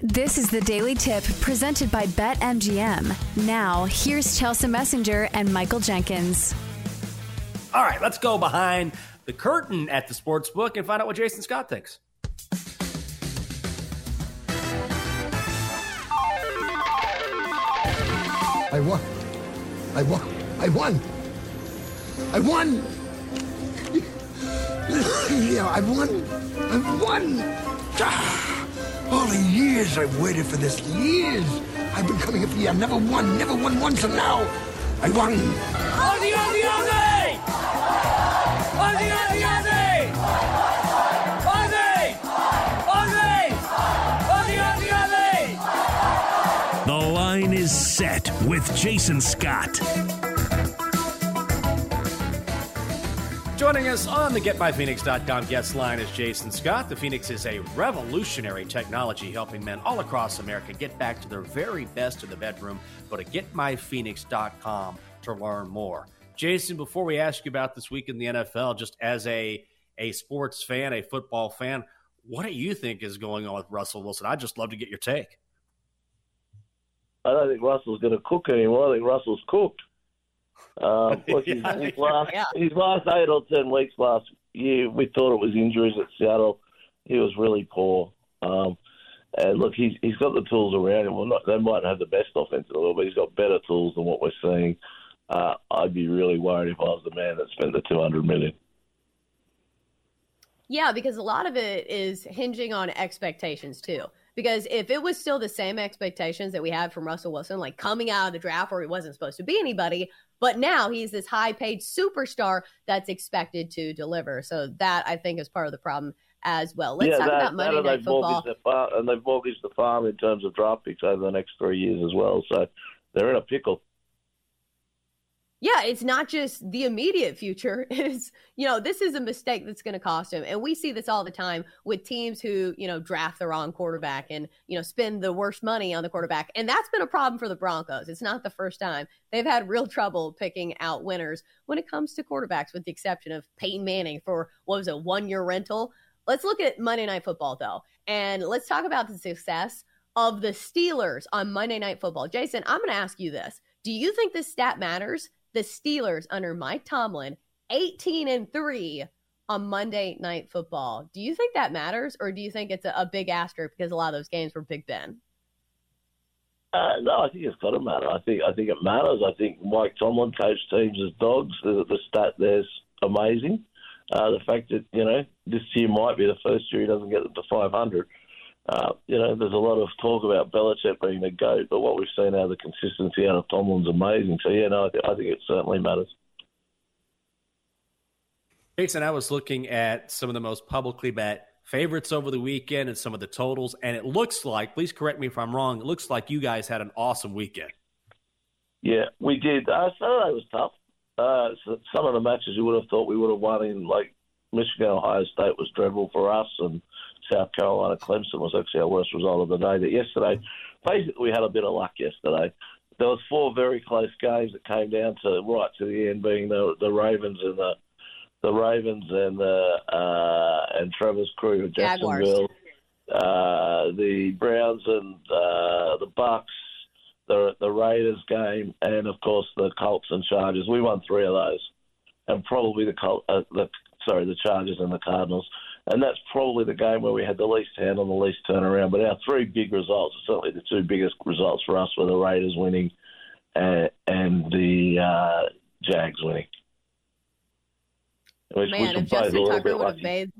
This is the Daily Tip presented by BetMGM. Now, here's Chelsa Messinger and Michael Jenkins. All right, let's go behind the curtain at the sports book and find out what Jason Scott thinks. I won. I won. I won. I won. yeah, I won. I won. Ah. All the years I've waited for this. Years. I've been coming here for years. I never won. Never won once, and now I won. Ozzy, Ozzy, Ozzy! Ozzy, Ozzy, Ozzy! Ozzy! Ozzy! Ozzy, Ozzy, Ozzy! The line is set with Jason Scott. Joining us on the GetMyPhoenix.com guest line is Jason Scott. The Phoenix is a revolutionary technology helping men all across America get back to their very best in the bedroom. Go to GetMyPhoenix.com to learn more. Jason, before we ask you about this week in the NFL, just as a, a sports fan, a football fan, what do you think is going on with Russell Wilson? I'd just love to get your take. I don't think Russell's going to cook anymore. I think Russell's cooked. Um, look, his, Yeah. his last Yeah. his last eight or ten weeks last year, we thought it was injuries at Seattle. He was really poor. Um, and look, he's he's got the tools around him. Well, not they might have the best offense in the world, but he's got better tools than what we're seeing. Uh, I'd be really worried if I was the man that spent the two hundred million. Yeah, because a lot of it is hinging on expectations too. Because if it was still the same expectations that we had from Russell Wilson, like coming out of the draft where he wasn't supposed to be anybody, but now he's this high paid superstar that's expected to deliver. So that I think is part of the problem as well. Let's yeah, talk that, about Monday and Night they've Football. mortgaged their farm, and they've mortgaged the farm in terms of draft picks over the next three years as well. So they're in a pickle. Yeah, it's not just the immediate future. It's, you know, this is a mistake that's going to cost him. And we see this all the time with teams who, you know, draft the wrong quarterback and, you know, spend the worst money on the quarterback. And that's been a problem for the Broncos. It's not the first time. They've had real trouble picking out winners when it comes to quarterbacks, with the exception of Peyton Manning for what was a one year rental. Let's look at Monday Night Football, though, and let's talk about the success of the Steelers on Monday Night Football. Jason, I'm going to ask you this. Do you think this stat matters? The Steelers under Mike Tomlin, 18 and 3 on Monday Night Football. Do you think that matters, or do you think it's a, a big asterisk because a lot of those games were Big Ben? Uh, no, I think it's got to matter. I think I think it matters. I think Mike Tomlin coached teams as dogs. The, the stat there's amazing. Uh, the fact that you know this year might be the first year he doesn't get to 500. Uh, you know, there's a lot of talk about Belichick being the goat, but what we've seen out of the consistency out of Tomlin's amazing. So yeah, no, I, th- I think it certainly matters. Jason, I was looking at some of the most publicly bet favorites over the weekend and some of the totals, and it looks like, please correct me if I'm wrong, it looks like you guys had an awesome weekend. Yeah, we did. Uh, Saturday was tough. Uh, so some of the matches you would have thought we would have won in, like Michigan, Ohio State was dreadful for us, and South Carolina, Clemson was actually our worst result of the day. But yesterday, basically, we had a bit of luck yesterday. There was four very close games that came down to right to the end, being the the Ravens and the the Ravens and the uh, and Trevor's crew of Jacksonville, uh, the Browns and uh, the Bucks, the the Raiders game, and of course the Colts and Chargers. We won three of those, and probably the Col- uh, the sorry the Chargers and the Cardinals. And that's probably the game where we had the least hand on the least turnaround. But our three big results, certainly the two biggest results for us, were the Raiders winning and, and the uh, Jags winning. Which, Man, which if Justin Tucker would have made.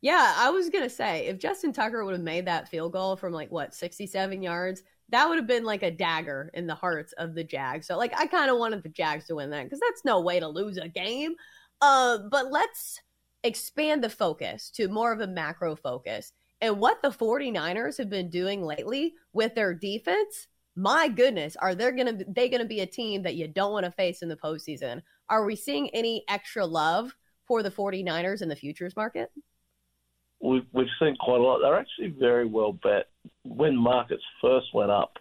Yeah, I was going to say, if Justin Tucker would have made that field goal from like, what, 67 yards, that would have been like a dagger in the hearts of the Jags. So, like, I kind of wanted the Jags to win that because that's no way to lose a game. Uh, but let's expand the focus to more of a macro focus. And what the 49ers have been doing lately with their defense, my goodness, are they going to they to be a team that you don't want to face in the postseason? Are we seeing any extra love for the 49ers in the futures market? we've, we've seen quite a lot. They're actually very well bet. When markets first went up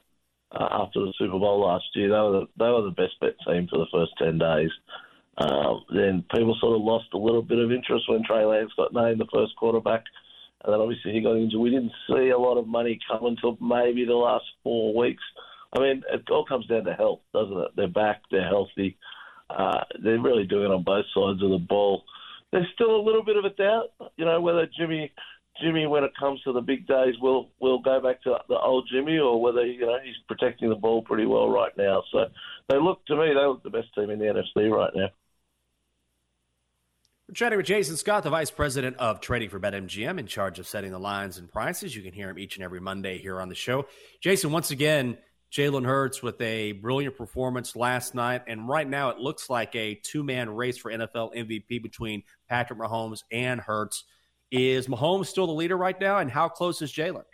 uh, after the Super Bowl last year, they were the, they were the best bet team for the first ten days. Um, then people sort of lost a little bit of interest when Trey Lance got named the first quarterback, and then obviously he got injured. We didn't see a lot of money come until maybe the last four weeks. I mean, it all comes down to health, doesn't it? They're back, they're healthy. Uh, they're really doing it on both sides of the ball. There's still a little bit of a doubt, you know, whether Jimmy, Jimmy, when it comes to the big days, will will go back to the old Jimmy, or whether you know he's protecting the ball pretty well right now. So they look to me, they look the best team in the NFC right now. We're chatting with Jason Scott, the Vice President of Trading for BetMGM, in charge of setting the lines and prices. You can hear him each and every Monday here on the show. Jason, once again, Jalen Hurts with a brilliant performance last night. And right now, it looks like a two man race for NFL MVP between Patrick Mahomes and Hurts. Is Mahomes still the leader right now? And how close is Jalen?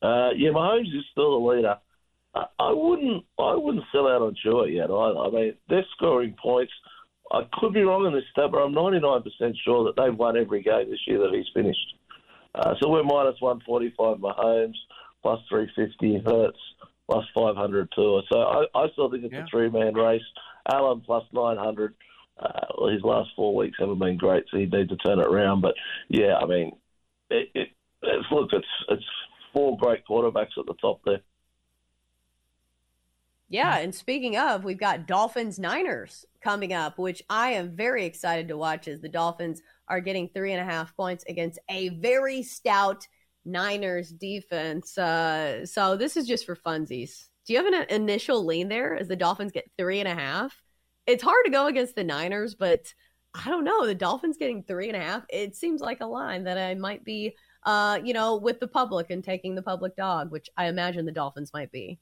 Uh, yeah, Mahomes is still the leader. I, I wouldn't, I wouldn't sell out on Tua yet. I mean, they're scoring points. I could be wrong on this stat, but I'm 99% sure that they've won every game this year that he's finished. Uh, so we're minus 145 Mahomes, plus 350 Hurts, plus 500 Tua. So I, I still think it's yeah. a three man race. Allen plus 900. Uh, well, his last four weeks haven't been great, so he needs to turn it around. But yeah, I mean, it, it, it's, look, it's it's four great quarterbacks at the top there. Yeah, and speaking of, we've got Dolphins Niners coming up, which I am very excited to watch as the Dolphins are getting three and a half points against a very stout Niners defense. Uh, so this is just for funsies. Do you have an initial lean there as the Dolphins get three and a half? It's hard to go against the Niners, but I don't know. The Dolphins getting three and a half, it seems like a line that I might be, uh, you know, with the public and taking the public dog, which I imagine the Dolphins might be.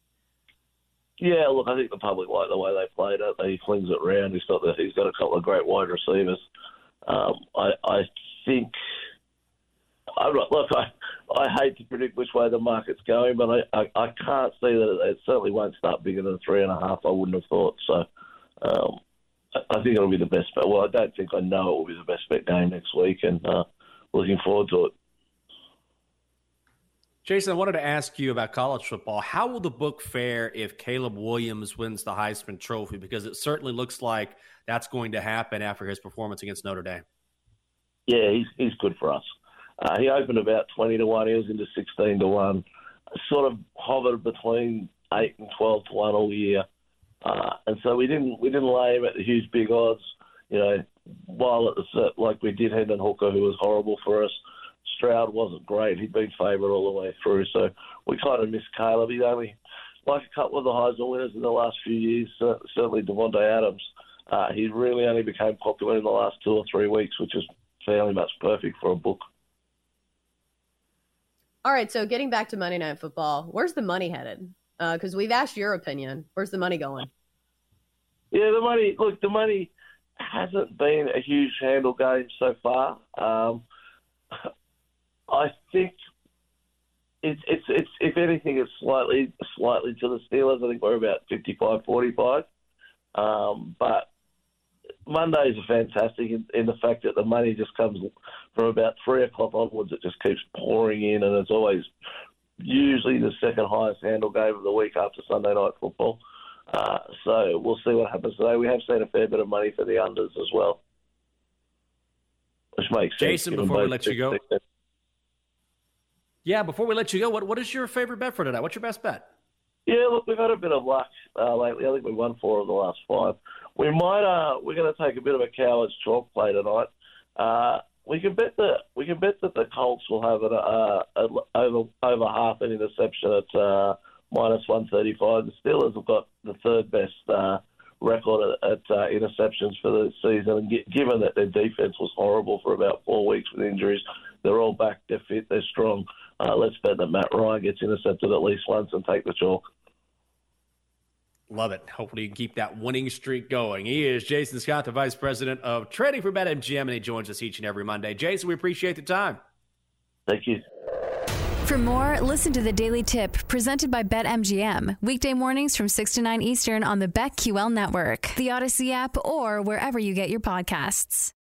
Yeah, look, I think the public like the way they played it. He flings it around. He's got the, he's got a couple of great wide receivers. Um, I I think. I, look, I I hate to predict which way the market's going, but I, I, I can't see that it, it, certainly won't start bigger than three and a half. I wouldn't have thought so. Um, I, I think it'll be the best bet. Well, I don't think I know it will be the best bet game next week, and uh, looking forward to it. Jason, I wanted to ask you about college football. How will the book fare if Caleb Williams wins the Heisman Trophy? Because it certainly looks like that's going to happen after his performance against Notre Dame. Yeah, he's he's good for us. Uh, he opened about twenty to one. He was into sixteen to one. Sort of hovered between eight and twelve to one all year, uh, and so we didn't we didn't lay him at the huge big odds. You know, while at the like we did Hendon Hooker, who was horrible for us. Stroud wasn't great. He'd been favourite all the way through, so we kind of missed Caleb. He's only like a couple of the Heisman winners in the last few years. Uh, certainly Davante Adams. Uh, he really only became popular in the last two or three weeks, which is fairly much perfect for a book. All right, so getting back to Monday Night Football, where's the money headed? Because uh, we've asked your opinion. Where's the money going? Yeah, the money. Look, the money hasn't been a huge handle game so far. Um, I think it's it's it's if anything, it's slightly slightly to the Steelers. I think we're about 55-45. Um, but Mondays are fantastic in, in, the fact that the money just comes from about three o'clock onwards. It just keeps pouring in, and it's always usually the second highest handle game of the week after Sunday night football. Uh, so we'll see what happens today. We have seen a fair bit of money for the unders as well, which makes Jason, sense. Jason, before we let you go. Yeah, before we let you go, what what is your favorite bet for tonight? What's your best bet? Yeah, look, we've had a bit of luck uh, lately. I think we've won four of the last five. We might uh, we're going to take a bit of a coward's chalk play tonight. Uh, we can bet that we can bet that the Colts will have an, uh, over over half an interception at uh, minus one thirty five. The Steelers have got the third best uh, record at, at uh, interceptions for the season, and given that their defense was horrible for about four weeks with injuries, they're all back, they're fit, they're strong. Uh, let's bet that Matt Ryan gets intercepted at least once and take the chalk. Love it. Hopefully, you can keep that winning streak going. He is Jason Scott, the Vice President of Trading for BetMGM, and he joins us each and every Monday. Jason, we appreciate the time. Thank you. For more, listen to the Daily Tip presented by BetMGM. Weekday mornings from 6 to 9 Eastern on the BetQL network, the Audacy app, or wherever you get your podcasts.